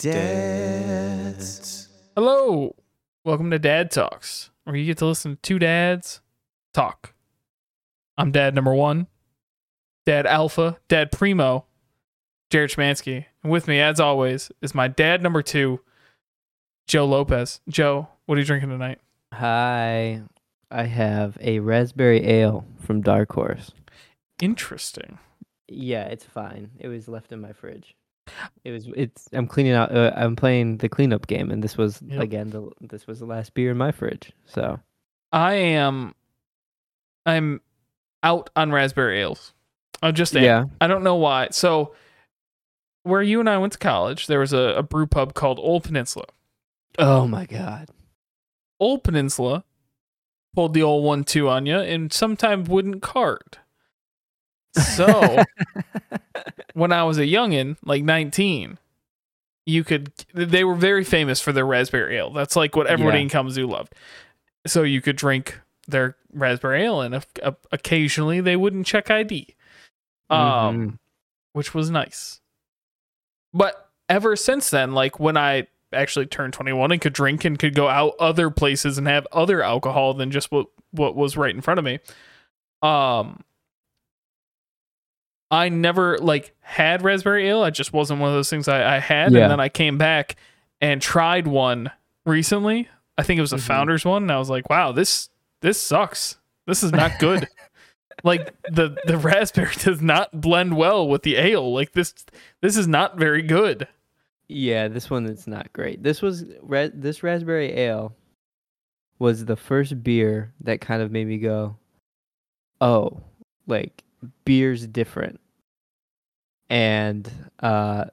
Dads. Hello. Welcome to Dad Talks, where you get to listen to two dads talk. I'm dad number one, dad alpha, dad primo, Jared Schmansky. And with me, as always, is my dad number two, Joe Lopez. Joe, what are you drinking tonight? Hi, I have a raspberry ale from Dark Horse. Interesting. Yeah, it's fine. It was left in my fridge. It was. It's. I'm cleaning out. Uh, I'm playing the cleanup game, and this was Yep. again. The this was the last beer in my fridge. So I am I'm out on raspberry ales. I just am. yeah. I don't know why. So where you and I went to college, there was a, a brew pub called Old Peninsula. Oh my god. Old Peninsula pulled the old one two on you and sometimes wouldn't card. So when I was a youngin, like 19, you could they were very famous for their raspberry ale. That's like what everybody Yeah. in Kalamazoo loved. So you could drink their raspberry ale and o- occasionally they wouldn't check ID. Um Mhm. which was nice. But ever since then, like when I actually turned 21 and could drink and could go out other places and have other alcohol than just what what was right in front of me. Um I never like had raspberry ale. It just wasn't one of those things I, I had. Yeah. And then I came back and tried one recently. I think it was a Mhm. Founders one, and I was like, wow, this this sucks. This is not good. like the the raspberry does not blend well with the ale. Like this this is not very good. Yeah, this one is not great. This was this raspberry ale was the first beer that kind of made me go, "Oh, like beer's different." And uh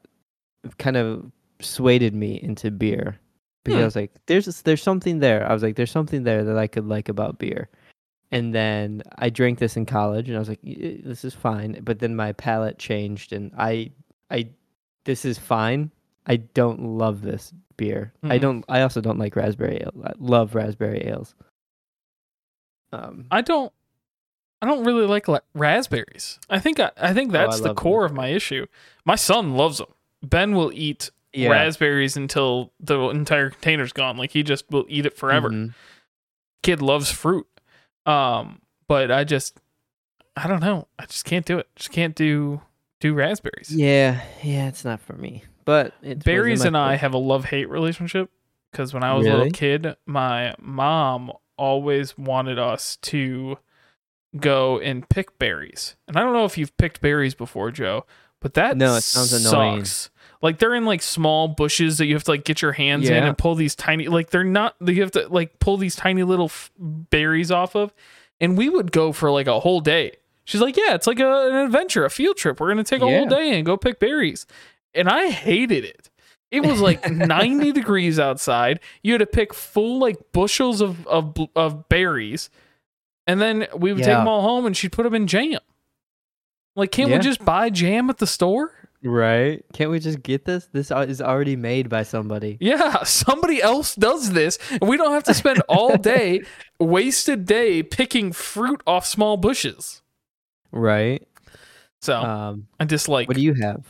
kind of swayed me into beer because Hmm. I was like, "There's there's something there." I was like, "There's something there that I could like about beer." And then I drank this in college, and I was like, "This is fine." But then my palate changed, and I, I, this is fine. I don't love this beer. I Mhm. don't. I also don't like raspberry ale. I love raspberry ales. Um, I don't I don't really like la- raspberries. I think I, I think Oh, I that's the core of my issue. My son loves them. Ben will eat yeah. raspberries until the entire container's gone. Like he just will eat it forever. Mhm. Kid loves fruit. Um, but I just I don't know. I just can't do it. Just can't do do raspberries. Yeah, yeah, it's not for me. But Berries and I have a love hate relationship because when I was a little kid, my mom always wanted us to go and pick berries. And I don't know if you've picked berries before, Joe, but that No, it sounds annoying. Like they're in like small bushes that you have to like get your hands in and pull these tiny like they're not you have to like pull these tiny little f- berries off of. And we would go for like a whole day. She's like, "Yeah, it's like a, an adventure, a field trip. We're going to take a whole day and go pick berries." And I hated it. It was like 90 degrees outside. You had to pick full like bushels of of, of berries, and then we would take them all home, and she'd put them in jam. Like, can't we just buy jam at the store? right. Can't we just get this? This is already made by somebody. Yeah, somebody else does this, and we don't have to spend all day, wasted day, picking fruit off small bushes. Right. So Um. I dislike. What do you have?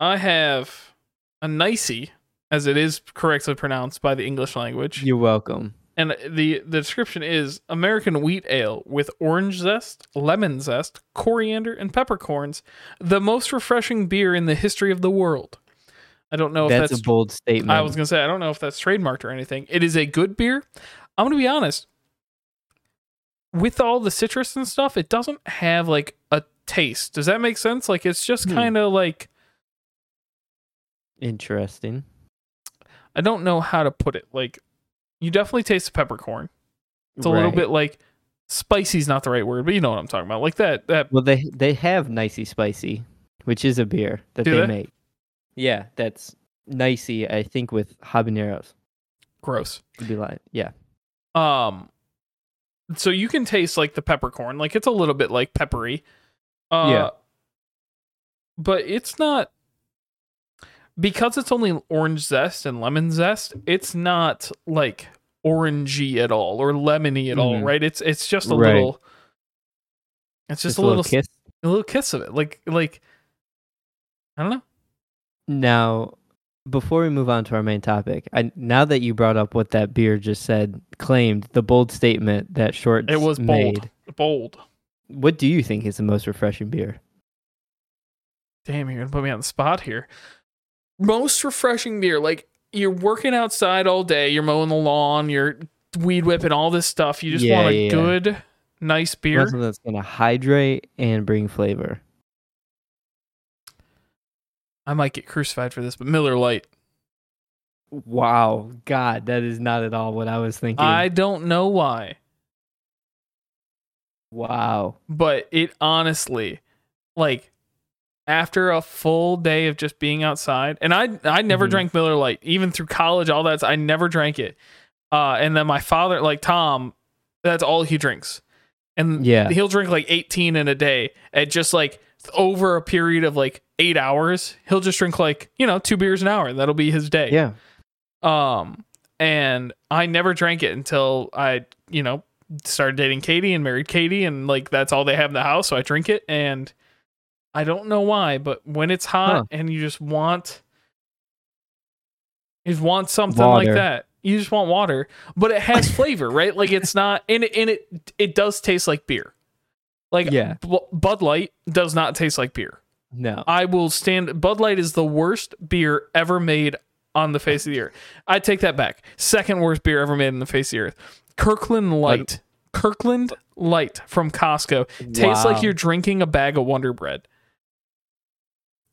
I have a nicey, as it is correctly pronounced by the English language. You're welcome. And the the description is American wheat ale with orange zest, lemon zest, coriander, and peppercorns, the most refreshing beer in the history of the world. I don't know if that's, that's, a bold statement. I was gonna say I don't know if that's trademarked or anything. It is a good beer. I'm gonna be honest. With all the citrus and stuff, it doesn't have like a taste. Does that make sense? Like it's just Hmm. kind of like Interesting. I don't know how to put it. Like you definitely taste the peppercorn. It's a little bit like spicy's not the right word, but you know what I'm talking about. Like that that Well, they they have Nicey Spicy, which is a beer that they, make. Yeah, that's Nicey. I think with habaneros. gross. Would be like, yeah, Um so you can taste like the peppercorn. Like it's a little bit like peppery. Uh Yeah. But it's not because it's only orange zest and lemon zest, it's not like orangey at all or lemony at all, Mhm. right? It's it's just a Right. little it's just, a little, s- kiss. a little kiss of it. Like like I don't know. Now, before we move on to our main topic, I now that you brought up what that beer just said, claimed the bold statement that short It was bold. made. Bold. What do you think is the most refreshing beer? Damn, you're gonna put me on the spot here. Most refreshing beer, like you're working outside all day, you're mowing the lawn, you're weed whipping, all this stuff. You just Yeah, want a yeah, yeah. good, nice beer. Something that's gonna hydrate and bring flavor. I might get crucified for this, but Miller Lite. Wow, God, that is not at all what I was thinking. I don't know why, wow. but it honestly, like, after a full day of just being outside, and I I never Mhm. drank Miller Lite, even through college, all that. I never drank it. Uh, and then my father, like Tom, that's all he drinks, and Yeah. he'll drink like 18 in a day at just like over a period of like eight hours. He'll just drink like you know two beers an hour. That'll be his day. Yeah. Um, and I never drank it until I, you know, started dating Katie and married Katie, and like that's all they have in the house. So I drink it, and I don't know why, but when it's hot Huh. and you just want, you just want something like that. You just want water, but it has flavor, right? Like it's not, and it, and it it does taste like beer. Like Yeah. Bu- Bud Light does not taste like beer. No. I will stand. Bud Light is the worst beer ever made on the face of the earth. I take that back. Second worst beer ever made on the face of the earth. Kirkland Light. Kirkland Light from Costco tastes like you're drinking a bag of Wonder Bread.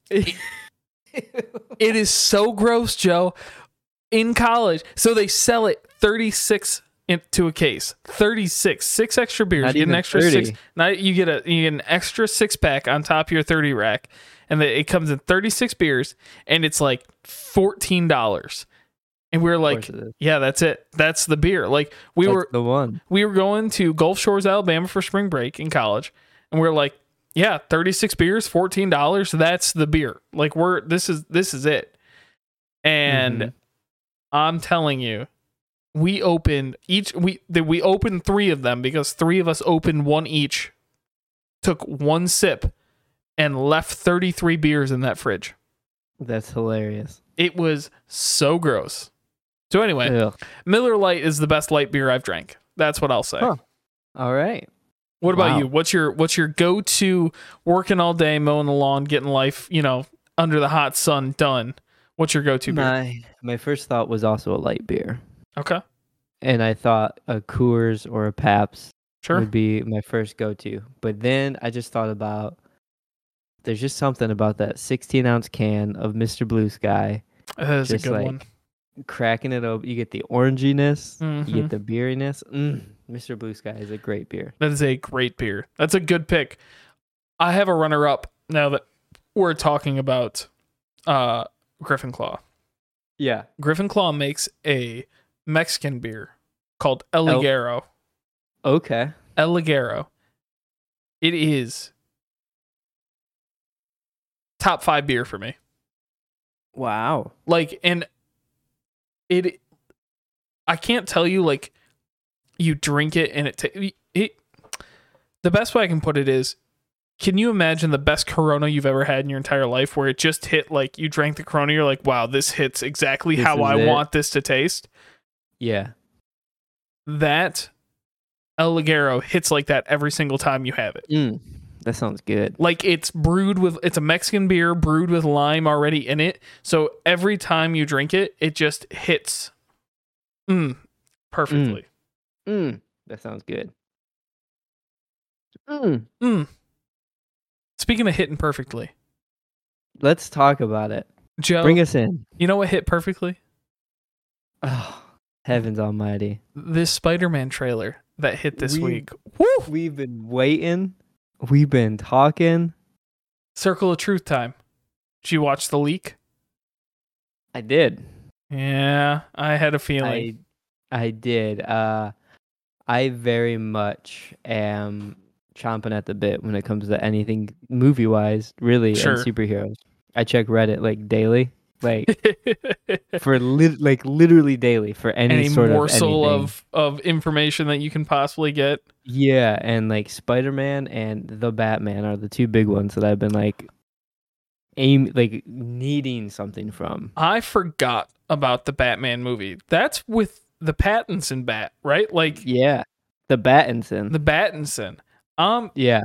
It, is so gross, Joe. In college, so they sell it 36 into a case. 36, six extra beers. Not you get an extra 30. six. Now you get a you get an extra six pack on top of your 30 rack, and it comes in 36 beers, and it's like fourteen dollars. And we are like, course it is. yeah, that's it. That's the beer. Like we That's were the one. we were going to Gulf Shores, Alabama for spring break in college, and we are like, yeah, 36 beers, $14. That's the beer. Like we're this is this is it. And Mhm. I'm telling you, we opened each we that we opened 3 of them because 3 of us opened one each. Took one sip and left 33 beers in that fridge. That's hilarious. It was so gross. So anyway. Miller Lite is the best light beer I've drank. That's what I'll say. Huh. All right. What about Wow. you? What's your what's your go to working all day, mowing the lawn, getting life, you know, under the hot sun done? What's your go to beer? My my first thought was also a light beer, Okay, and I thought a Coors or a Pabst sure. would be my first go to. But then I just thought about there's just something about that 16 ounce can of Mr. Blue Sky, That is a just good like one. cracking it open. You get the oranginess, you Mhm. get the beeriness. Mm, Mr. Blue Sky is a great beer. That is a great beer. That's a good pick. I have a runner up now that we're talking about uh Griffin Claw. Yeah. Griffin Claw makes a Mexican beer called El Ligero. Okay. El Ligero. It is top five beer for me. Wow. like and it i can't tell you like you drink it and it, ta- it the best way i can put it is can you imagine the best corona you've ever had in your entire life where it just hit like you drank the corona you're like wow this hits exactly This how i it. want this to taste Yeah. that el ligero hits like that every single time you have it Mm, that sounds good. like it's brewed with it's a mexican beer brewed with lime already in it so every time you drink it it just hits mm, perfectly Mm, that sounds good. Mm. mm. speaking of hitting perfectly Let's talk about it. joe Bring us in. you know what hit perfectly Oh, heavens almighty. this spider-man trailer that hit this We- week Woo! We've been waiting. We've been talking. circle of truth time did you watch the leak I did. yeah i had a feeling I I did. Uh I very much am chomping at the bit when it comes to anything movie wise, really, Sure. and superheroes. I check Reddit like daily. Like for lit like literally daily for any, any sort morsel of of of information that you can possibly get Yeah, and like Spider Man and the Batman are the two big ones that I've been like aim like needing something from. I forgot about the Batman movie. That's with the Pattinson bat, right? Like Yeah. The Battinson. the Battinson. Um yeah.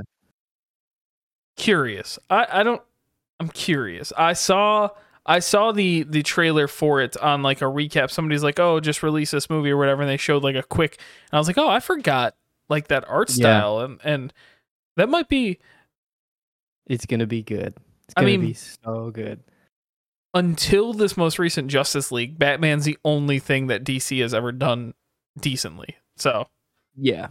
curious. I I don't I'm curious. I saw I saw the the trailer for it on like a recap. Somebody's like, "Oh, just release this movie or whatever," and they showed like a quick. And I was like, "Oh, I forgot like that art Yeah. style," and and that might be It's gonna be good. It's I gonna mean- be so good. Until this most recent Justice League. Batman's the only thing that DC has ever done decently. So Yeah.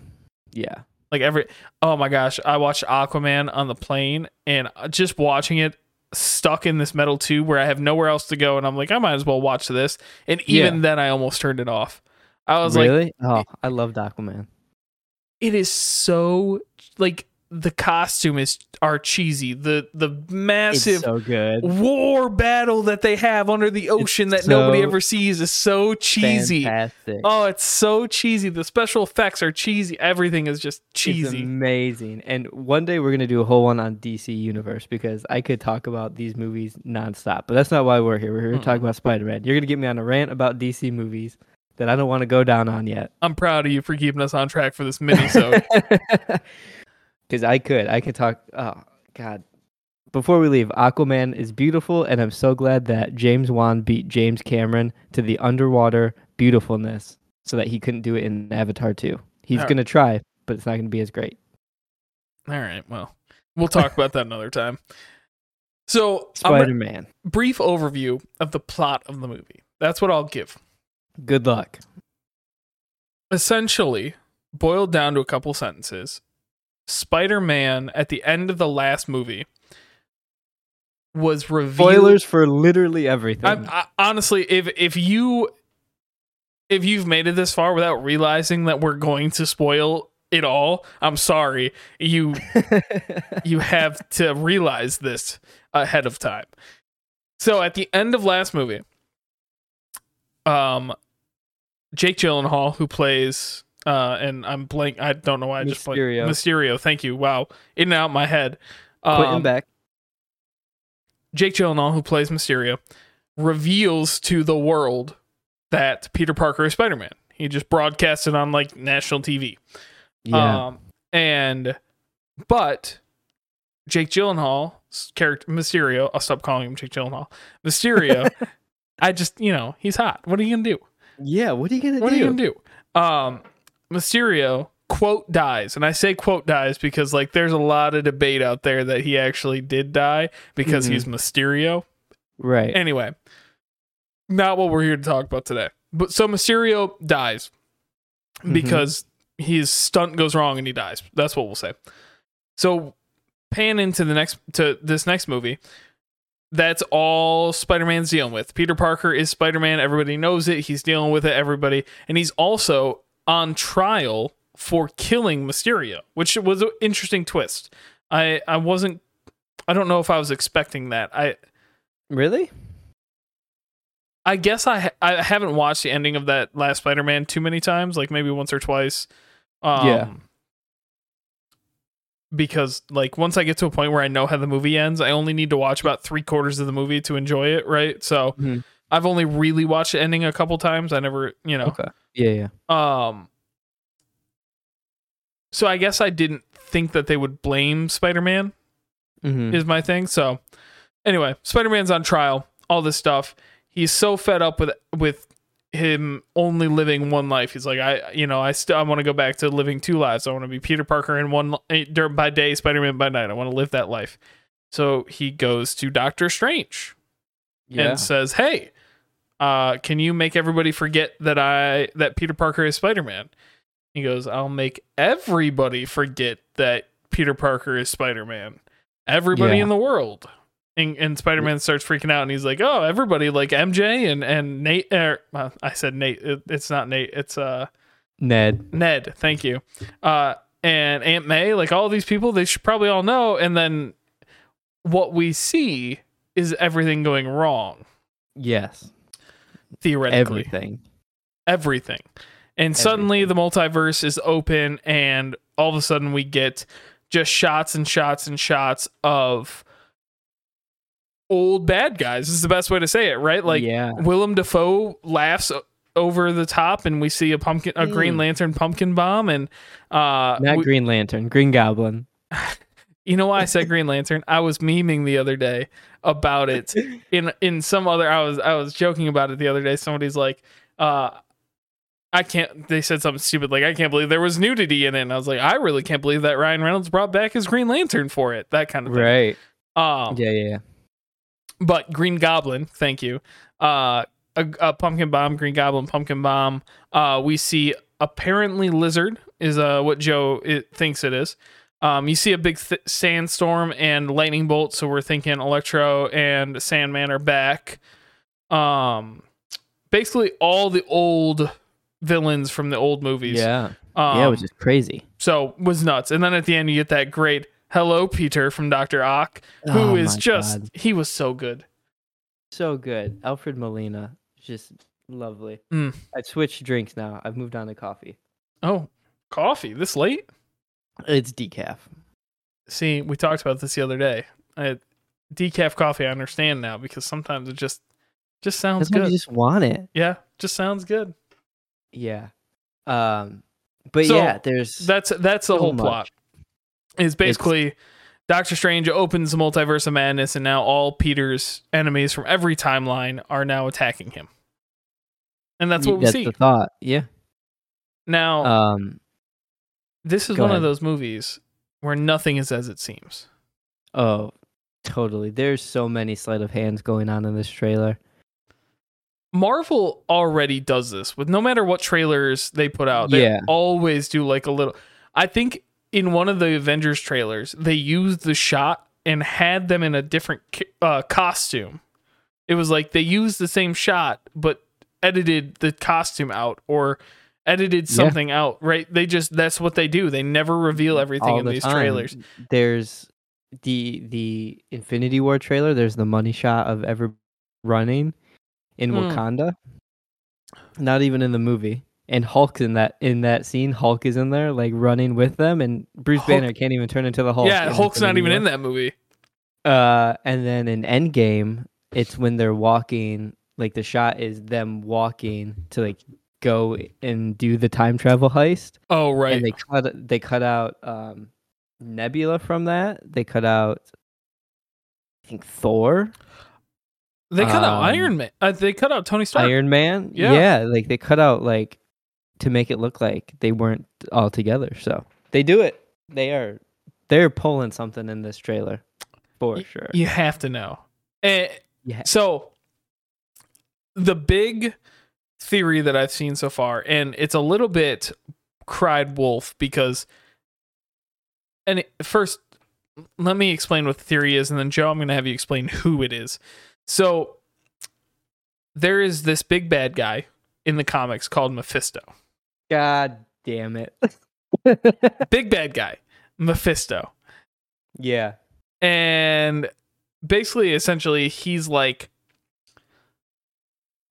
Yeah. like every oh my gosh, I watched Aquaman on the plane, and just watching it stuck in this metal tube where I have nowhere else to go, and I'm like, I might as well watch this. And even Yeah. then, I almost turned it off. I was like, really? oh, I loved Aquaman. it is so like the costume is are cheesy. The the massive so war battle that they have under the ocean that nobody ever sees is so cheesy. Fantastic. Oh, it's so cheesy. The special effects are cheesy. Everything is just It's cheesy. amazing. And one day we're gonna do a whole one on DC Universe because I could talk about these movies nonstop. But that's not why we're here. We're here to talk Mm-mm. about Spider Man. You're gonna get me on a rant about DC movies that I don't want to go down on yet. I'm proud of you for keeping us on track for this mini so Because I could. I could talk oh God. Before we leave, Aquaman is beautiful, and I'm so glad that James Wan beat James Cameron to the underwater beautifulness so that he couldn't do it in Avatar 2. He's gonna try, but it's not gonna be as great. All right, well, we'll talk about that another time. So, Spider Man. brief overview of the plot of the movie. That's what I'll give. Good luck. Essentially, boiled down to a couple sentences, Spider-Man at the end of the last movie was revealed Spoilers for literally everything. I'm, I, honestly, if if you if you've made it this far without realizing that we're going to spoil it all, I'm sorry. You you have to realize this ahead of time. So at the end of last movie, um, Jake Gyllenhaal, who plays, uh, and I'm blank. I don't know why I just blanked. Mysterio. Mysterio. Thank you. Wow, in and out my head. Quentin Um, Beck. Jake Gyllenhaal, who plays Mysterio, reveals to the world that Peter Parker is Spider Man. He just broadcasts it on like national TV. Yeah. Um, and but Jake Gyllenhaal's character Mysterio, I'll stop calling him Jake Gyllenhaal. Mysterio, I just you know he's hot. What are you gonna do? yeah. What are you gonna What do? What are you gonna do? Um, Mysterio quote dies, and I say quote dies because like there's a lot of debate out there that he actually did die because Mhm. he's Mysterio. Right. Anyway, not what we're here to talk about today. But so Mysterio dies Mhm. because his stunt goes wrong and he dies. That's what we'll say. So pan into the next to this next movie. That's all Spider-Man's dealing with. Peter Parker is Spider-Man. Everybody knows it. He's dealing with it. Everybody, and he's also on trial for killing Mysterio, which was an interesting twist. I I wasn't. I don't know if I was expecting that. I really? I guess I ha- I haven't watched the ending of that last Spider-Man too many times, like maybe once or twice. Um, Yeah. Because like once I get to a point where I know how the movie ends, I only need to watch about three quarters of the movie to enjoy it, right? So Mhm. I've only really watched the ending a couple times. I never, you know, Okay. Yeah. Yeah. um. So I guess I didn't think that they would blame Spider-Man Mhm. is my thing. So anyway, Spider-Man's on trial, all this stuff. He's so fed up with with him only living one life. He's like, I, you know, I still I want to go back to living two lives. I want to be Peter Parker in one eh, by day, Spider-Man by night. I want to live that life. So he goes to Doctor Strange yeah. and says, "Hey, uh, can you make everybody forget that I that Peter Parker is Spider-Man?" He goes, "I'll make everybody forget that Peter Parker is Spider-Man. Everybody Yeah. in the world." And, and Spider-Man starts freaking out, and he's like, "Oh, everybody like MJ and and Nate." Er, uh, I said Nate. It, it's not Nate. It's uh Ned. Ned. Thank you. Uh, and Aunt May, like all these people, they should probably all know. And then what we see is everything going wrong Yes. Theoretically Everything. everything. And suddenly the multiverse is open, and all of a sudden we get just shots and shots and shots of old bad guys. is the best way to say it, right? Like yeah, Willem Dafoe laughs over the top, and we see a pumpkin, a Green Mm. Lantern pumpkin bomb, and uh, not we- Green Lantern, Green Goblin. you know why I said Green Lantern? I was memeing the other day about it in in some other. I was I was joking about it the other day. Somebody's like, uh. I can't. They said something stupid like, "I can't believe there was nudity in it." And I was like, "I really can't believe that Ryan Reynolds brought back his Green Lantern for it." That kind of thing. Right. Um, Yeah, yeah, yeah. but Green Goblin, thank you. Uh, a, a pumpkin bomb, Green Goblin, pumpkin bomb. Uh, we see apparently lizard is uh what Joe it thinks it is. Um, you see a big th- sandstorm and lightning bolt, so we're thinking Electro and Sandman are back. Um, basically all the old villains from the old movies. Yeah. um, yeah, which is crazy. so was nuts. And then at the end, you get that great "Hello, Peter" from Doctor Ock, who Oh is just God. he was so good. so good. Alfred Molina, just lovely. Mm. I've switched drinks now. I've moved on to coffee. Oh, coffee this late? It's decaf. See, we talked about this the other day. I, decaf coffee, I understand now because sometimes it just just sounds That's good. you just want it. yeah, just sounds good. Yeah. Um, but So, yeah, there's That's that's the So whole much. plot. Is basically Doctor Strange opens the multiverse of madness, and now all Peter's enemies from every timeline are now attacking him. And that's what we that's see the thought. Yeah. now. Um. This is go one of those movies where nothing is as it seems. Oh, totally. There's so many sleight of hands going on in this trailer. Marvel already does this with no matter what trailers they put out. They Yeah. always do like a little. I think in one of the Avengers trailers, they used the shot and had them in a different uh, costume. It was like they used the same shot but edited the costume out or edited Yeah. something out. Right? They just that's what they do. They never reveal everything all in the these time. trailers. There's the the Infinity War trailer. There's the money shot of ever running in Hmm. Wakanda. Not even in the movie. And Hulk's in that in that scene. Hulk is in there, like running with them, and Bruce Hulk- Banner can't even turn into the Hulk. yeah, Hulk's not even War. in that movie. Uh, and then in Endgame, it's when they're walking. Like the shot is them walking to like go and do the time travel heist Oh right. and they cut they cut out um Nebula from that. They cut out I think Thor, They cut out Um, Iron Man. Uh, they cut out Tony Stark. Iron Man. Yeah. like they cut out like to make it look like they weren't all together. So they do it. They are they're pulling something in this trailer for sure. You have to know. Eh, Yeah. so the big theory that I've seen so far, and it's a little bit cried wolf because, and it, first, let me explain what the theory is, and then Joe, I'm going to have you explain who it is. So there is this big bad guy in the comics called Mephisto. God damn it. Big bad guy, Mephisto. yeah. and basically essentially he's like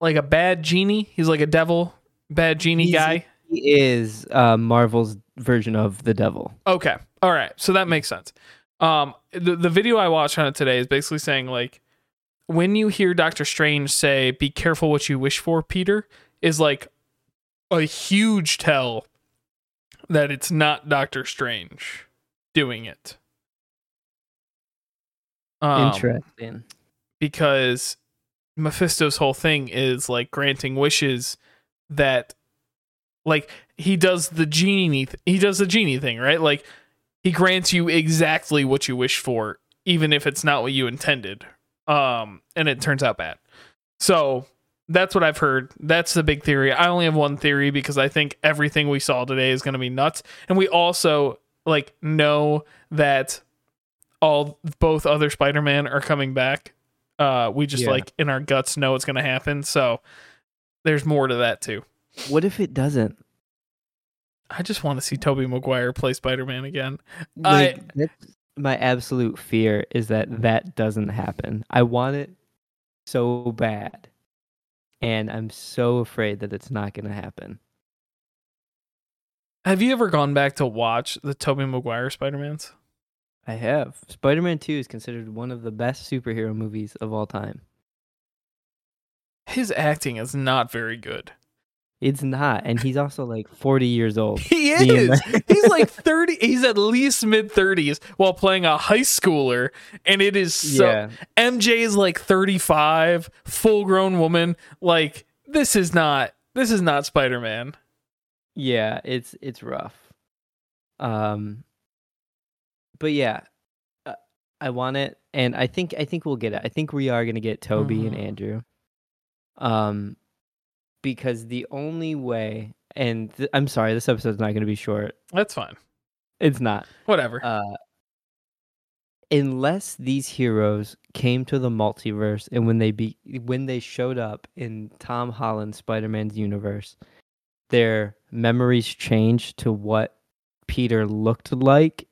like a bad genie. He's like a devil bad genie He's- guy. He is uh, Marvel's version of the devil. okay. All right. So that makes sense. Um the, the video i watched on it today is basically saying like when you hear doctor strange say be careful what you wish for peter is like a huge tell that it's not doctor strange doing it. Um, Interesting. because Mephisto's whole thing is like granting wishes that like he does the genie th- he does the genie thing, right? Like he grants you exactly what you wish for even if it's not what you intended. Um and it turns out bad. So that's what I've heard. That's the big theory. I only have one theory because I think everything we saw today is going to be nuts. And we also like know that all both other Spider-Man are coming back. Uh we just Yeah. like in our guts know it's going to happen. So there's more to that too. What if it doesn't? I just want to see Tobey Maguire play Spider-Man again. Like, that's my absolute fear is that that doesn't happen. I want it so bad, and I'm so afraid that it's not going to happen. Have you ever gone back to watch the Tobey Maguire Spider-Mans? I have. Spider Man 2 is considered one of the best superhero movies of all time. His acting is not very good. It's not. And he's also like 40 years old. He is. like- he's like 30. He's at least mid 30s while playing a high schooler. And it is so. yeah. MJ is like 35, full grown woman. Like, this is not. This is not Spider Man. Yeah, it's it's rough. Um but yeah, uh, I want it and I think I think we'll get it. I think we are going to get Tobey and Mhm. Andrew. Um because the only way and th- I'm sorry, this episode's not going to be short. That's fine. It's not. Whatever. Uh unless these heroes came to the multiverse and when they be when they showed up in Tom Holland's Spider-Man's universe, their memories changed to what Peter looked like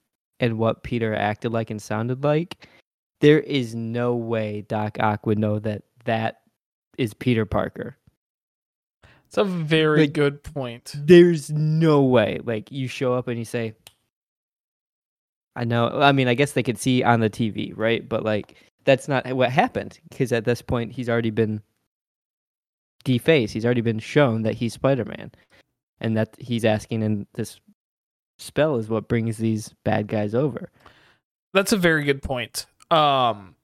and what Peter acted like and sounded like. There is no way Doc Ock would know that that is Peter Parker. It's a very like- good point. There's no way. Like you show up and you say, I know. I mean, I guess they could see on the TV, right? But like, that's not what happened because at this point, he's already been defaced. He's already been shown that he's Spider Man, and that he's asking, in this spell is what brings these bad guys over. That's a very good point. Um,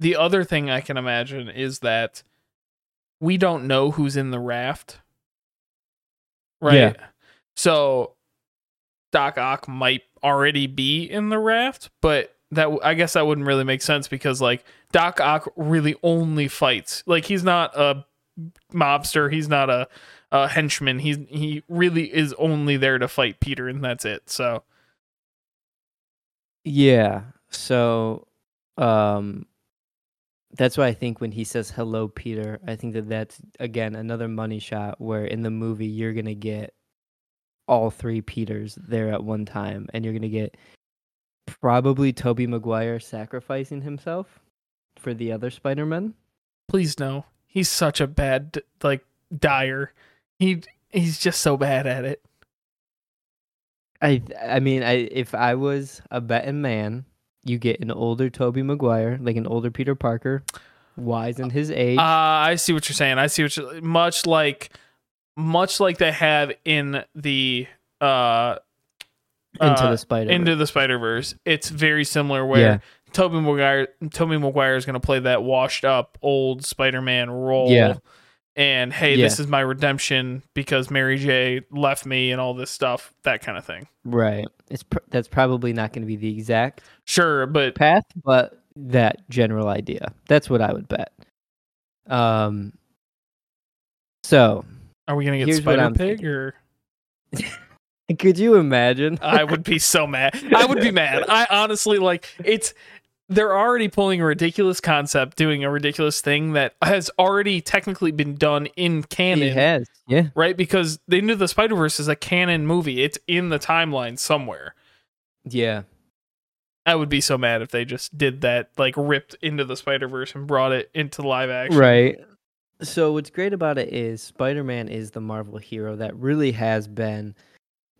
the other thing I can imagine is that we don't know who's in the raft, right? Yeah. So Doc Ock might already be in the raft, but that I guess that wouldn't really make sense because like Doc Ock really only fights. Like he's not a mobster. He's not a, a henchman. He's he really is only there to fight Peter, and that's it. So Yeah. So, um, that's why I think when he says "Hello, Peter," I think that that's again another money shot where in the movie you're gonna get all three Peters there at one time, and you're gonna get probably Tobey Maguire sacrificing himself for the other Spider-Man. please no. He's such a bad like dyer. He he's just so bad at it. I I mean, I if I was a betting man, you get an older Tobey Maguire, like an older Peter Parker, wise in his age. Uh, I see what you're saying. I see what you much like much like they have in the uh into uh, the Spider. into the Spider Verse. It's very similar where Yeah. Tobey Maguire Tobey Maguire is going to play that washed up old Spider Man role. Yeah. And hey, Yeah. this is my redemption because Mary J left me and all this stuff, that kind of thing. Right. It's pr- that's probably not going to be the exact Sure, but path, but that general idea. That's what I would bet. Um. So, are we going to get Spider Pig thinking. or could you imagine? I would be so mad. I would be mad. I honestly like it's they're already pulling a ridiculous concept, doing a ridiculous thing that has already technically been done in canon, has. Yeah. right? Because they knew the Spider Verse is a canon movie. It's in the timeline somewhere. Yeah. I would be so mad if they just did that, like ripped into the Spider Verse and brought it into live action. Right. So what's great about it is Spider-Man is the Marvel hero that really has been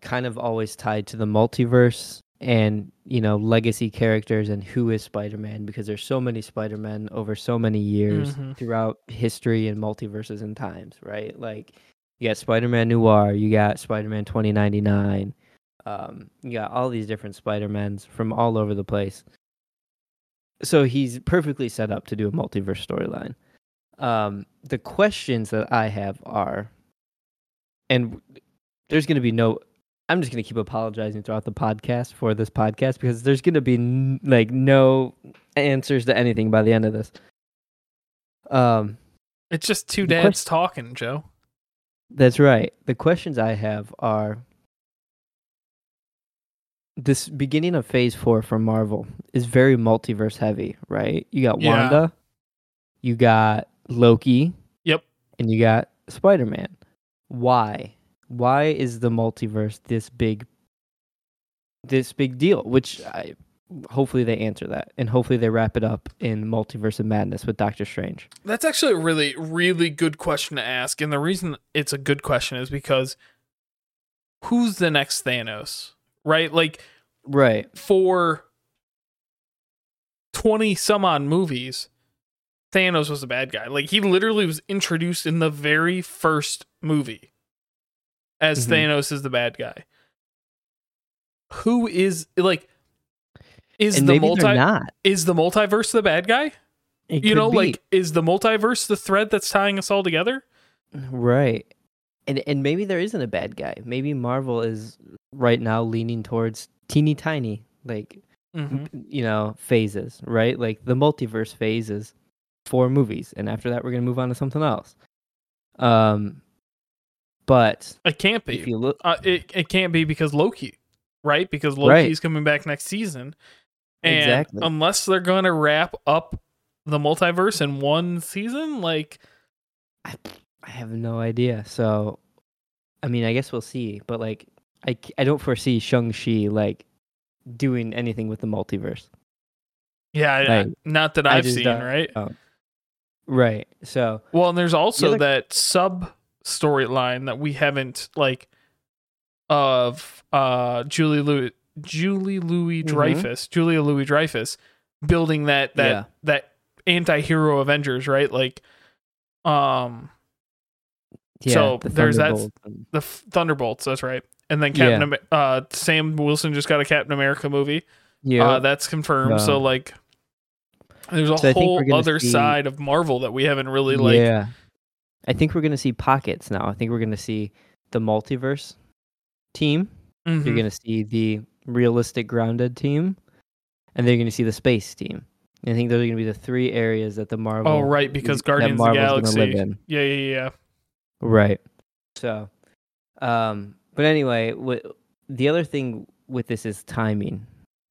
kind of always tied to the multiverse and, you know, legacy characters and who is Spider-Man because there's so many Spider-Men over so many years Mhm. throughout history and multiverses and times, right? Like you got Spider-Man Noir, you got Spider-Man 2099, um, you got all these different spider-mens from all over the place. So he's perfectly set up to do a multiverse storyline. Um, the questions that I have are, and there's going to be no. I'm just going to keep apologizing throughout the podcast for this podcast because there's going to be n- like no answers to anything by the end of this. Um, It's just two dads talking, Joe. that's right. The questions I have are this beginning of phase four for Marvel is very multiverse heavy, right? You got Yeah. Wanda, you got Loki, Yep. and you got Spider Man. Why? Why is the multiverse this big this big deal? Which I hopefully they answer that. And hopefully they wrap it up in Multiverse of Madness with Doctor Strange. That's actually a really, really good question to ask. And the reason it's a good question is because who's the next Thanos? Right? Like Right. for 20 some odd movies, Thanos was a bad guy. Like he literally was introduced in the very first movie as Mhm. Thanos is the bad guy. Who is like is and the multi not. is the multiverse the bad guy? It you know, be. like is the multiverse the thread that's tying us all together? right. And and maybe there isn't a bad guy. Maybe Marvel is right now leaning towards teeny tiny, like Mhm. you know, phases, right? Like the multiverse phases, four movies, and after that we're gonna move on to something else. Um, but It can't be. you look, Uh, it it can't be because Loki, right? Because Right. Loki's coming back next season, and Exactly. unless they're going to wrap up the multiverse in one season, like I, I have no idea. So, I mean, I guess we'll see. But like, I I don't foresee Shang Chi like doing anything with the multiverse. yeah, I- not that I've seen, don't- right? Right. So Well, and there's also other- that sub storyline that we haven't like of uh Julie Louis Julie Louis Mhm. Dreyfus, Julia Louis Dreyfus building that that Yeah. that anti-hero Avengers, right? Like um yeah, So, the there's that- the Thunderbolts, that's right. And then Captain Ama- uh Sam Wilson just got a Captain America movie. yeah. Uh that's confirmed. So Um, like there's a so whole other see- side of Marvel that we haven't really like yeah. I think we're gonna see pockets now. I think we're gonna see the multiverse team. Mhm. You're gonna see the realistic grounded team, and then you're gonna see the space team. And I think those are gonna be the three areas that the Marvel. Oh right, because Guardians of the Galaxy. in. Yeah, yeah, yeah. Right. So, um, but anyway, what the other thing with this is timing.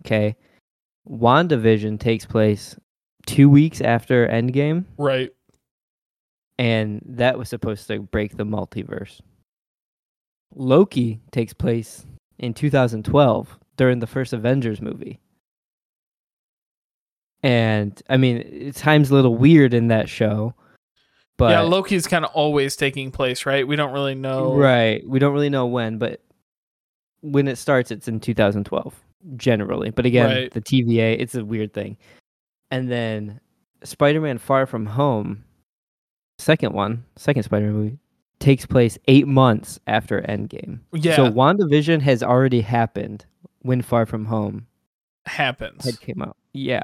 Okay, WandaVision takes place two weeks after Endgame, Right. And that was supposed to break the multiverse. Loki takes place in 2012 during the first Avengers movie. And I mean, time's a little weird in that show, but yeah, Loki's kind of always taking place, right? We don't really know. Right. We don't really know when, but when it starts, it's in 2012 generally. But again, Right. the TVA, it's a weird thing. And then Spider-Man: Far From Home, second one, second Spider-Man movie, takes place eight months after Endgame. Yeah, So WandaVision has already happened when Far From Home happens. had came out. Yeah,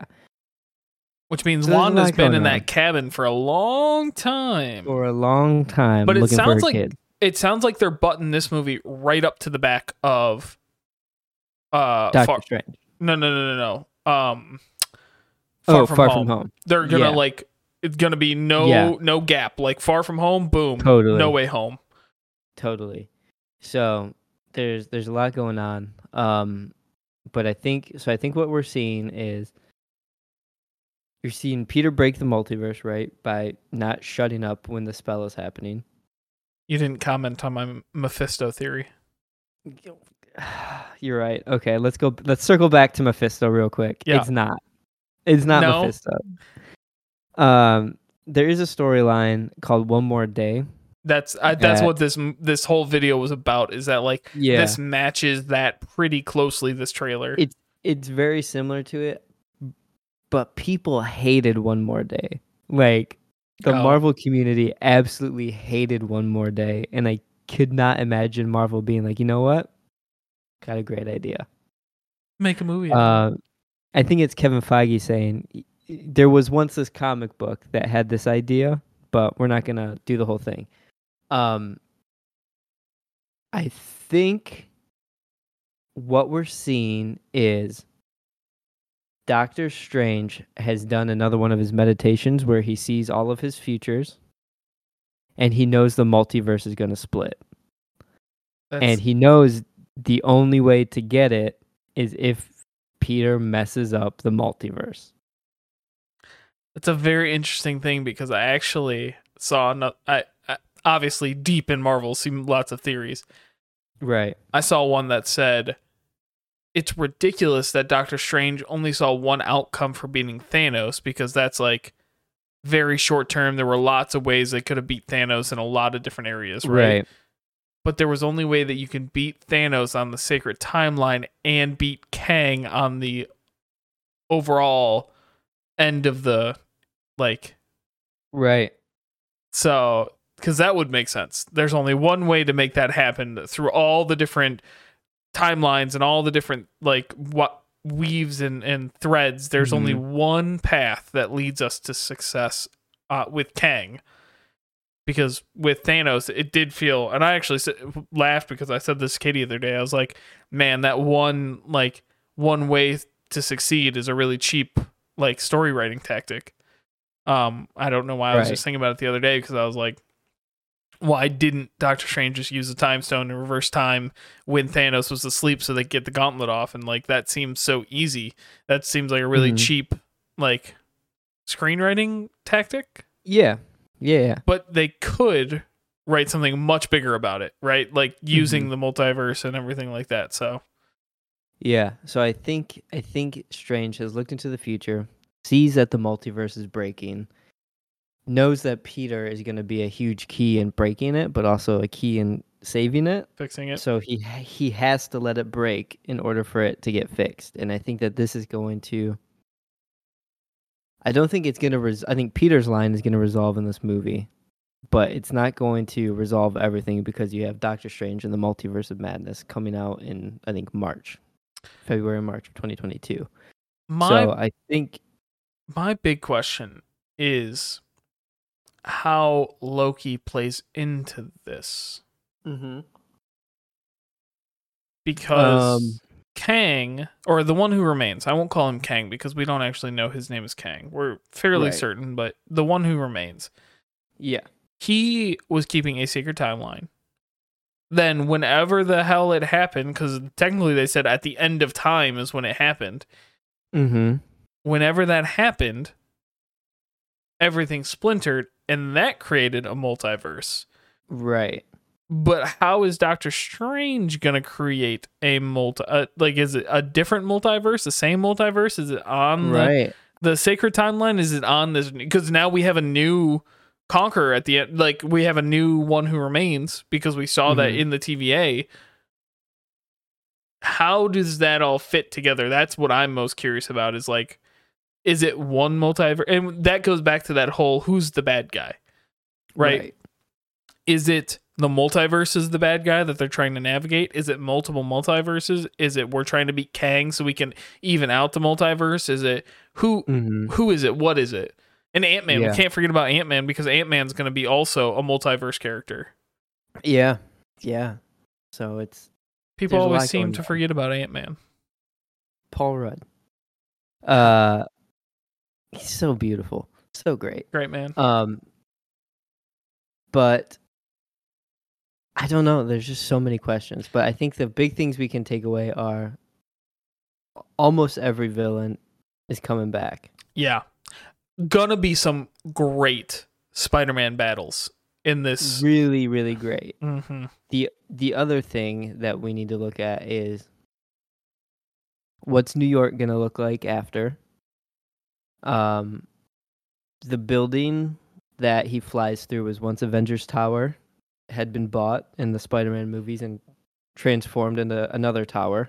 Which means So Wanda's been in on. that cabin for a long time. for a long time. But it sounds like kid. It sounds like they're butting this movie right up to the back of uh Doctor far, Strange. no no no no no um oh, Far From Home. they're gonna Yeah. like it's gonna be no Yeah. no gap like far from home boom Totally. no way home Totally. So there's there's a lot going on. Um but I think so I think what we're seeing is you're seeing Peter break the multiverse, right? By not shutting up when the spell is happening. you didn't comment on my mephisto theory You're right. Okay, let's go let's circle back to Mephisto real quick. Yeah. It's not. It's not No? Mephisto. Um there is a storyline called One More Day. that's I, that's That- what this this whole video was about is that like Yeah. this matches that pretty closely this trailer It- it's very similar to it, but people hated One More Day. Like the Oh. Marvel community absolutely hated One More Day, and I could not imagine Marvel being like, you know what, got a great idea. make a movie Uh, I think it's Kevin Feige saying "Y- y- there was once this comic book that had this idea, but we're not gonna do the whole thing. Um, I think what we're seeing is Doctor Strange has done another one of his meditations where he sees all of his futures, and he knows the multiverse is going to split That's- and he knows the only way to get it is if Peter messes up the multiverse. It's a very interesting thing because I actually saw no, I, I obviously deep in Marvel see lots of theories. Right. I saw one that said it's ridiculous that Doctor Strange only saw one outcome for beating Thanos because that's like very short term. There were lots of ways they could have beat Thanos in a lot of different areas, right? Right. But there was only way that you can beat Thanos on the sacred timeline and beat Kang on the overall end of the like Right. so because that would make sense. There's only one way to make that happen through all the different timelines and all the different like what weaves and, and threads. There's only one path that leads us to success uh, with Kang. Because with Thanos, it did feel, and I actually laughed because I said this to Katie the other day. I was like, "Man, that one like one way to succeed is a really cheap like story writing tactic." Um, I don't know why I was Right. just thinking about it the other day because I was like, why didn't Doctor Strange just use the time stone and reverse time when Thanos was asleep so they could get the gauntlet off? And like that seems so easy. That seems like a really Mhm. cheap like screenwriting tactic. Yeah. Yeah. yeah. But they could write something much bigger about it, right? Like using the multiverse and everything like that. So Yeah. So I think I think Strange has looked into the future, sees that the multiverse is breaking, knows that Peter is going to be a huge key in breaking it, but also a key in saving it. fixing it. So he he has to let it break in order for it to get fixed. And I think that this is going to I don't think it's going to res- I think Peter's line is going to resolve in this movie, but it's not going to resolve everything because you have Doctor Strange and the Multiverse of Madness coming out in I think March. February March of 2022. My so I think my big question is how Loki plays into this. Because Um, Kang, or the one who remains, I won't call him Kang because we don't actually know his name is Kang. We're fairly Right. certain, but the one who remains, yeah. he was keeping a secret timeline. Then, whenever the hell it happened, because technically they said at the end of time is when it happened, Mhm. Whenever that happened, everything splintered, and that created a multiverse. Right. But how is Doctor Strange gonna create a multi? Uh, like, is it a different multiverse? The same multiverse? Is it on the, Right. the sacred timeline? Is it on this? Because now we have a new conqueror at the end. Like, we have a new one who remains because we saw that Mhm. in the TVA. How does that all fit together? That's what I'm most curious about. Is like, is it one multiverse? And that goes back to that whole who's the bad guy, right? is it the multiverse is the bad guy that they're trying to navigate? Is it multiple multiverses? Is it we're trying to beat Kang so we can even out the multiverse? Is it who Mhm. who is it? What is it? And Ant Man, Yeah. we can't forget about Ant Man because Ant Man's going to be also a multiverse character. Yeah. Yeah. So it's People always seem to forget about Ant Man. Paul Rudd. Uh he's so beautiful. So great. Great man. Um but I don't know, there's just so many questions, but I think the big things we can take away are almost every villain is coming back. Yeah, gonna be some great Spider-Man battles in this. Really really great. hmm the the other thing that we need to look at is what's New York gonna look like after? Um, the building that he flies through was once Avengers Tower, had been bought in the Spider-Man movies and transformed into another tower.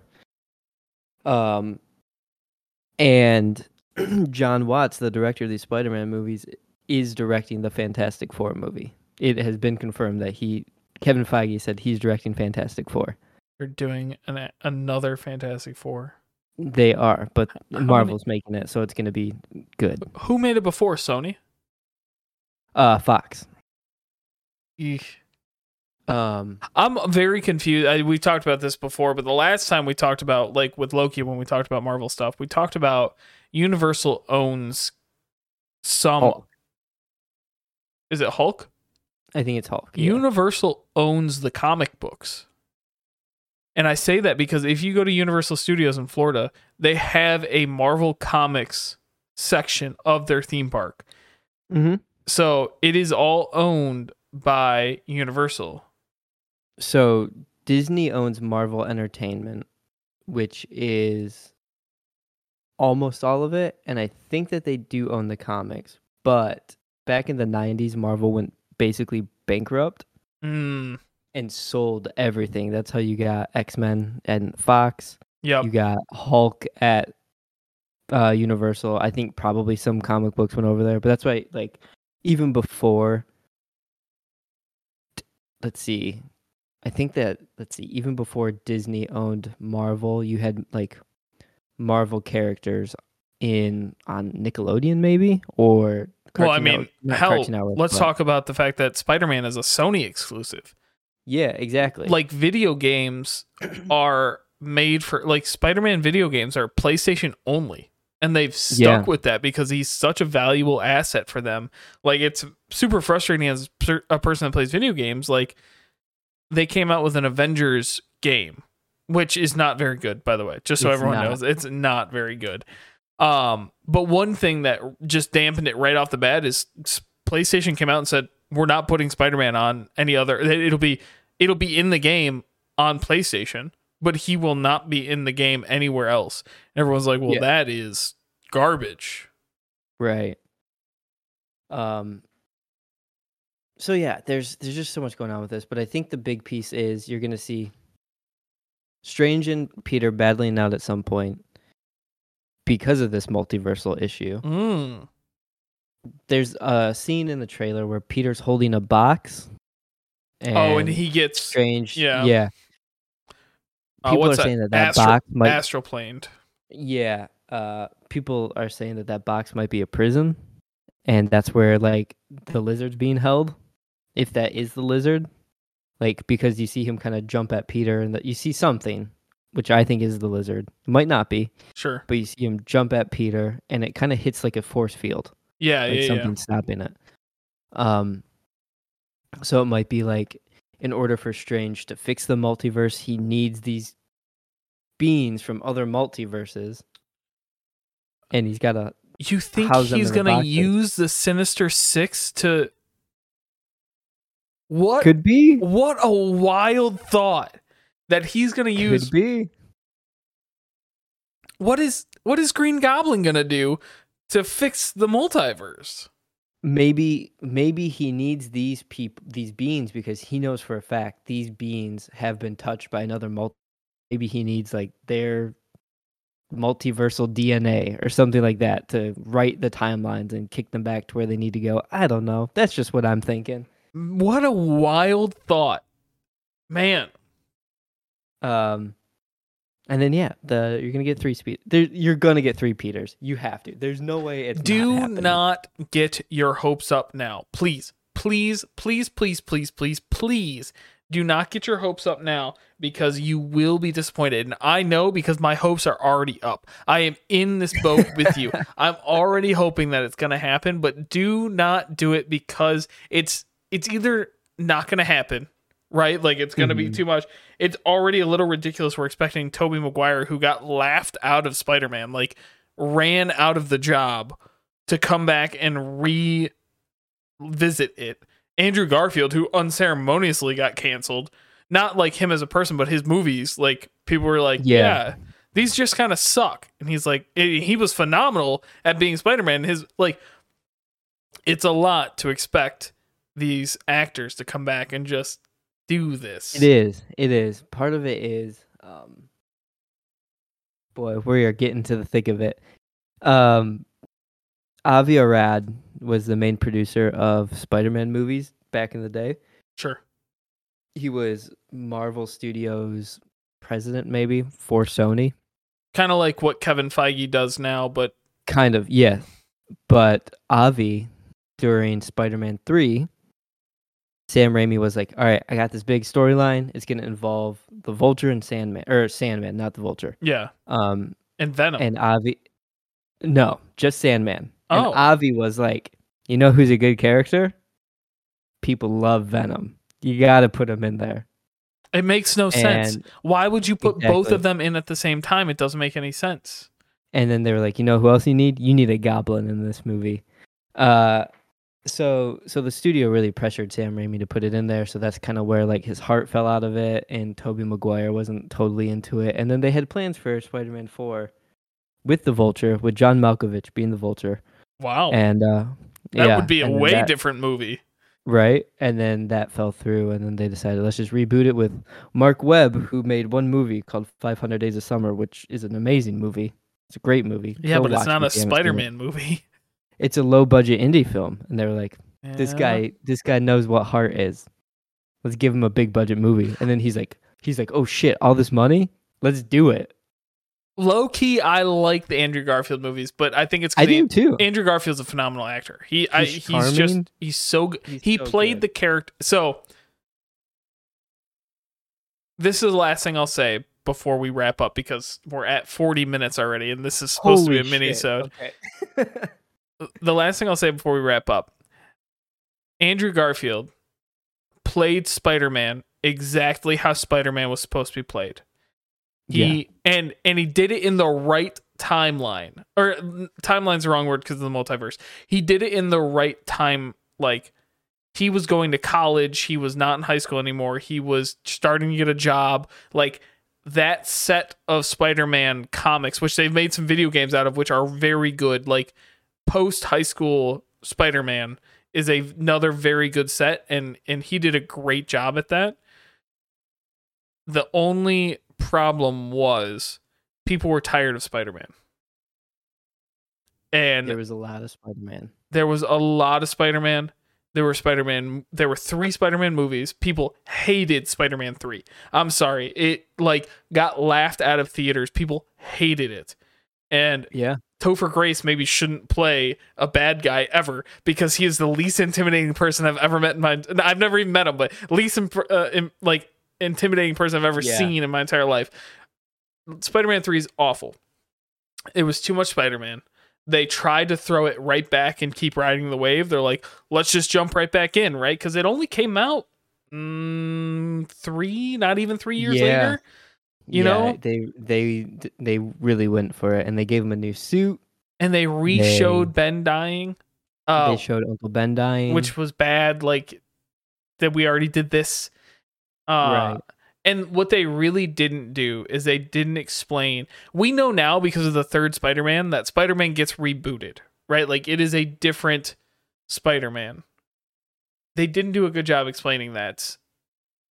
Um, and Jon Watts, the director of these Spider-Man movies, is directing the Fantastic Four movie. It has been confirmed that he Kevin Feige said he's directing Fantastic Four. They're doing an, another Fantastic Four. They are, but many- Marvel's making it, so it's going to be good. Who made it before Sony? Uh, Fox. Eesh. Um, I'm very confused. I, we talked about this before, but the last time we talked about, like with Loki, when we talked about Marvel stuff, we talked about Universal owns some. Hulk. Is it Hulk? I think it's Hulk. yeah. Universal owns the comic books. And I say that because if you go to Universal Studios in Florida, they have a Marvel Comics section of their theme park. Mhm. So it is all owned by Universal. So Disney owns Marvel Entertainment, which is almost all of it, and I think that they do own the comics. But back in the '90s, Marvel went basically bankrupt Mm, and sold everything. That's how you got X Men and Fox. Yeah, You got Hulk at uh, Universal. I think probably some comic books went over there, but that's why like even before. Let's see, I think that let's see, even before Disney owned Marvel, you had like Marvel characters in on Nickelodeon maybe or well, I mean, Network- hell, Network, let's but- talk about the fact that Spider-Man is a Sony exclusive. Yeah, exactly. Like video games are made for like Spider-Man video games are PlayStation only. And they've stuck Yeah. with that because he's such a valuable asset for them. Like it's super frustrating as a person that plays video games. Like they came out with an Avengers game, which is not very good, by the way. Just so It's everyone not. knows, it's not very good. Um, but one thing that just dampened it right off the bat is PlayStation came out and said we're not putting Spider-Man on any other. It'll be it'll be in the game on PlayStation, but he will not be in the game anywhere else. And everyone's like, well, Yeah. that is garbage. Right. Um so yeah, there's there's just so much going on with this, but I think the big piece is you're going to see Strange and Peter battling out at some point because of this multiversal issue. Mm. There's a scene in the trailer where Peter's holding a box. And oh, and he gets Strange. yeah. Yeah. uh, People are that? saying that that Astro- box might astroplaned. Yeah, uh, people are saying that that box might be a prison, and that's where like the lizard's being held. If that is the lizard, like because you see him kind of jump at Peter, and that you see something, which I think is the lizard. It might not be, Sure. but you see him jump at Peter, and it kind of hits like a force field, Yeah, like yeah, yeah. something stopping it. Um, so it might be like in order for Strange to fix the multiverse, he needs these beings from other multiverses, and he's got to You think he's gonna use the Sinister Six to what? could be What a wild thought that he's gonna use. could be What is what is Green Goblin gonna do to fix the multiverse? maybe maybe he needs these people these beings because he knows for a fact these beings have been touched by another multi maybe he needs like their multiversal DNA or something like that to write the timelines and kick them back to where they need to go. I don't know. That's just what I'm thinking. What a wild thought, man. Um and then yeah, the you're gonna get three speed. There, you're gonna get three Peters. You have to. There's no way it's Do not, not get your hopes up now. Please, please, please, please, please, please, please do not get your hopes up now because you will be disappointed. And I know because my hopes are already up. I am in this boat with you. I'm already hoping that it's going to happen, but do not do it because it's it's either not going to happen, right? Like it's going to be Mhm. too much. It's already a little ridiculous. We're expecting Tobey Maguire who got laughed out of Spider-Man, like ran out of the job to come back and revisit it. Andrew Garfield, who unceremoniously got canceled, not like him as a person, but his movies, like people were like, yeah, Yeah. these just kind of suck. And he's like, eh, he was phenomenal at being Spider Man. His, like, it's a lot to expect these actors to come back and just do this. It is. It is. Part of it is um boy, we are getting to the thick of it. Um Avi Arad was the main producer of Spider-Man movies back in the day. Sure. He was Marvel Studios president maybe for Sony. Kind of like what Kevin Feige does now, but Kind of, yeah. But Avi during Spider-Man 3 Sam Raimi was like, "All right, I got this big storyline. It's going to involve the Vulture and Sandman or Sandman, not the Vulture." yeah. Um And Venom. And Avi, no, just Sandman. And Oh. Avi was like, you know who's a good character? People love Venom. You got to put him in there. it makes no sense. Why would you put both of them in at the same time? It doesn't make any sense. and then they were like, you know who else you need? You need a goblin in this movie. Uh, so so the studio really pressured Sam Raimi to put it in there. So that's kind of where like his heart fell out of it, and Tobey Maguire wasn't totally into it. And then they had plans for Spider-Man Four with the Vulture, with John Malkovich being the Vulture, Wow. and uh, that yeah, would be a and way that- different movie. Right. And then that fell through. And then they decided, let's just reboot it with Mark Webb, who made one movie called 500 Days of Summer, which is an amazing movie. It's a great movie. Yeah, Go but it's not a if you haven't seen it. Spider-Man movie. It's a low budget indie film, and they were like, "This guy, this guy knows what heart is. Let's give him a big budget movie." And then he's like, "He's like, oh shit, all this money, let's do it." low key, I like the Andrew Garfield movies, but I think it's I do too. Andrew Garfield's a phenomenal actor. He, I, He's he's just, he's so good. He's He so played good. the character. So this is the last thing I'll say before we wrap up because we're at 40 minutes already, and this is supposed to be a Holy mini so Okay. the last thing I'll say before we wrap up Andrew Garfield played Spider Man exactly how Spider Man was supposed to be played. He and and he did it in the right timeline. Or timeline's the wrong word because of the multiverse. He did it in the right time like he was going to college, he was not in high school anymore, he was starting to get a job. Like that set of Spider-Man comics, which they've made some video games out of, which are very good. Like post high school Spider-Man is a, another very good set, and and he did a great job at that. The only problem was people were tired of Spider-Man, and there was a lot of Spider-Man. there was a lot of Spider-Man. There were Spider-Man. There were three Spider-Man movies. People hated Spider-Man three. I'm sorry, it like got laughed out of theaters. People hated it, and Yeah, Topher Grace maybe shouldn't play a bad guy ever because he is the least intimidating person I've ever met in my. I've never even met him, but least imp- uh, im- like intimidating person I've ever Yeah. seen in my entire life. Spider-Man Three is awful. It was too much Spider-Man. They tried to throw it right back and keep riding the wave. They're like, let's just jump right back in, right? Because it only came out mm, three, not even three years Yeah. later. You Yeah, know? they they they really went for it, and they gave him a new suit. And they re-showed Ben dying. Uh, they showed Uncle Ben dying, which was bad like that we already did this uh Right. and what they really didn't do is they didn't explain we know now because of the third spider-man that spider-man gets rebooted right like it is a different spider-man they didn't do a good job explaining that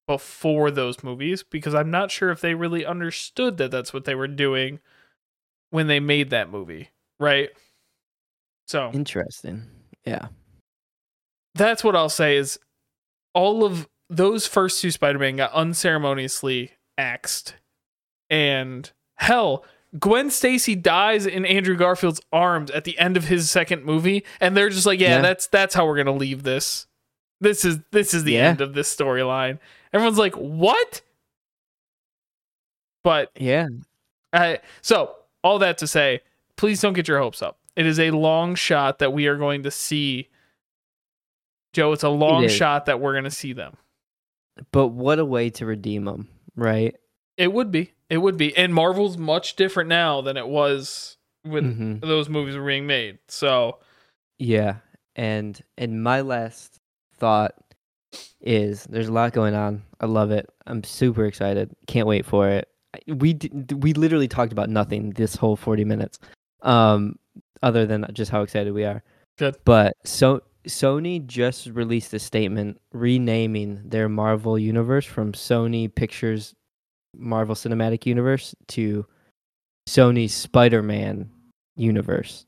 before those movies because i'm not sure if they really understood that that's what they were doing when they made that movie right so interesting. Yeah, that's what I'll say is all of those first two Spider-Man got unceremoniously axed. And hell, Gwen Stacy dies in Andrew Garfield's arms at the end of his second movie and they're just like, yeah, Yeah. that's that's how we're going to leave this. This is this is the Yeah. end of this storyline. Everyone's like, "What?" But yeah. I so all that to say, please don't get your hopes up. It is a long shot that we are going to see. Joe, it's a long is. shot that we're going to see them. But what a way to redeem them, right? It would be. It would be. And Marvel's much different now than it was when Mhm. those movies were being made. So, Yeah, and and my last thought is there's a lot going on. I love it. I'm super excited. Can't wait for it. We we literally talked about nothing this whole 40 minutes, um, other than just how excited we are. Good. But so Sony just released a statement renaming their Marvel universe from Sony Pictures Marvel Cinematic Universe to Sony's Spider-Man universe.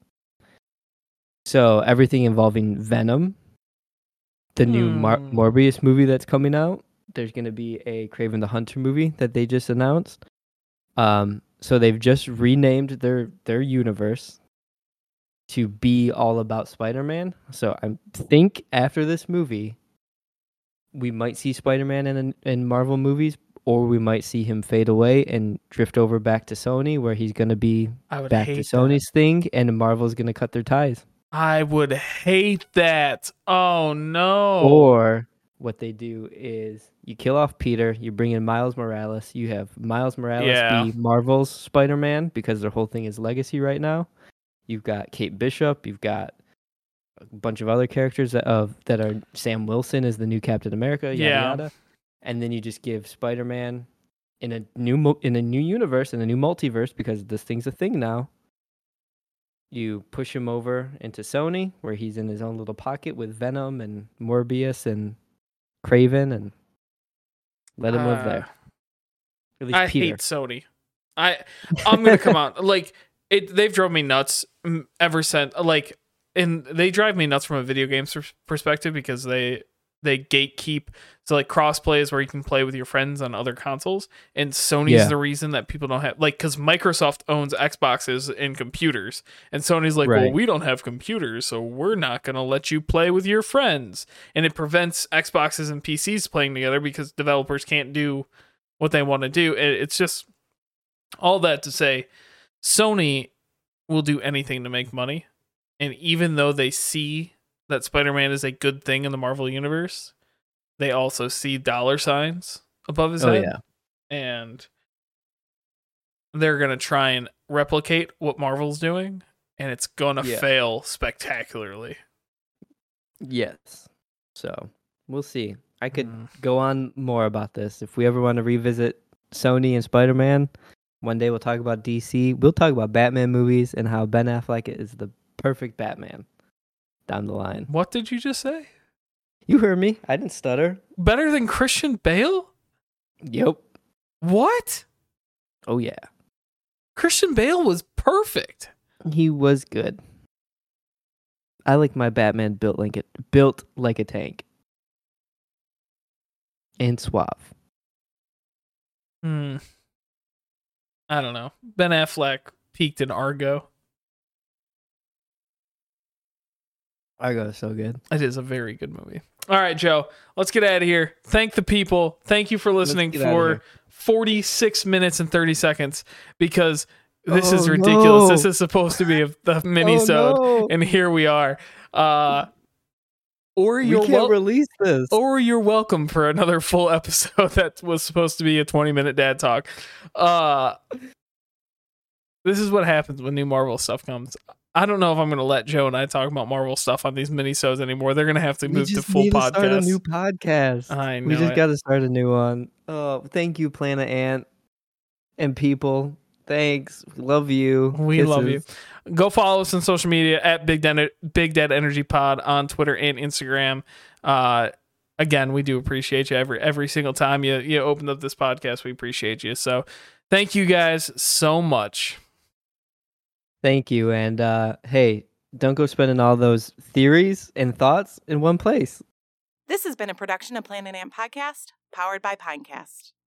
So everything involving Venom, the new Mar- Hmm. Morbius movie that's coming out. There's going to be a Kraven the Hunter movie that they just announced. Um, so they've just renamed their their universe to be all about Spider-Man. So I think after this movie, we might see Spider-Man in in Marvel movies, or we might see him fade away and drift over back to Sony, where he's going to be back to that. Sony's thing, and Marvel's going to cut their ties. I would hate that. Oh no. Or what they do is you kill off Peter, you bring in Miles Morales. You have Miles Morales Yeah. be Marvel's Spider Man because their whole thing is legacy right now. You've got Kate Bishop. You've got a bunch of other characters that of that are Sam Wilson is the new Captain America. Yada Yeah. yada. And then you just give Spider Man in a new in a new universe in a new multiverse because this thing's a thing now. You push him over into Sony, where he's in his own little pocket with Venom and Morbius and Kraven, and let him live Uh, there. At least I Peter. hate Sony. I I'm gonna come out like it they've drove me nuts ever since like and they drive me nuts from a video games perspective because they they gatekeep. So like crossplay is where you can play with your friends on other consoles and sony's Yeah. the reason that people don't have like because microsoft owns xboxes and computers and sony's like well we don't have computers so we're not going to let you play with your friends. And it prevents xboxes and pcs playing together because developers can't do what they want to do. It- it's just all that to say sony will do anything to make money and even though they see that Spider-Man is a good thing in the Marvel universe, they also see dollar signs above his Oh head, yeah. and they're gonna try and replicate what Marvel's doing, and it's gonna Yeah. fail spectacularly. Yes. So we'll see. I could Mm. go on more about this if we ever want to revisit Sony and Spider Man. One day we'll talk about DC. We'll talk about Batman movies and how Ben Affleck is the perfect Batman down the line. What did you just say? You heard me. I didn't stutter. Better than Christian Bale? Yep. What? Oh yeah. Christian Bale was perfect. He was good. I like my Batman built like it built like a tank. And suave. Hmm. I don't know. Ben Affleck peaked in Argo. Argo is so good. It is a very good movie. All right, Joe, let's get out of here. Thank the people. Thank you for listening for 46 minutes and 30 seconds because this is Oh, ridiculous. no. This is supposed to be a, the mini-sode, Oh, no. and here we are. Uh, or you're can't wel- release this. or you're welcome for another full episode that was supposed to be a 20 minute dad talk. Uh, this is what happens when new Marvel stuff comes. I don't know if I'm going to let Joe and I talk about Marvel stuff on these mini-sodes anymore. They're going to have to move to full podcast. We just need to start a new podcast. I know we just got to start a new one. Oh, thank you, Planet Ant and people. Thanks. Love you. We love you. Go follow us on social media at Big Dead Big Dead Energy Pod on Twitter and Instagram. Uh, again, we do appreciate you every every single time you you open up this podcast. We appreciate you. So, thank you guys so much. Thank you. And uh, hey, don't go spending all those theories and thoughts in one place. This has been a production of Planet Ant Podcast, powered by Pinecast.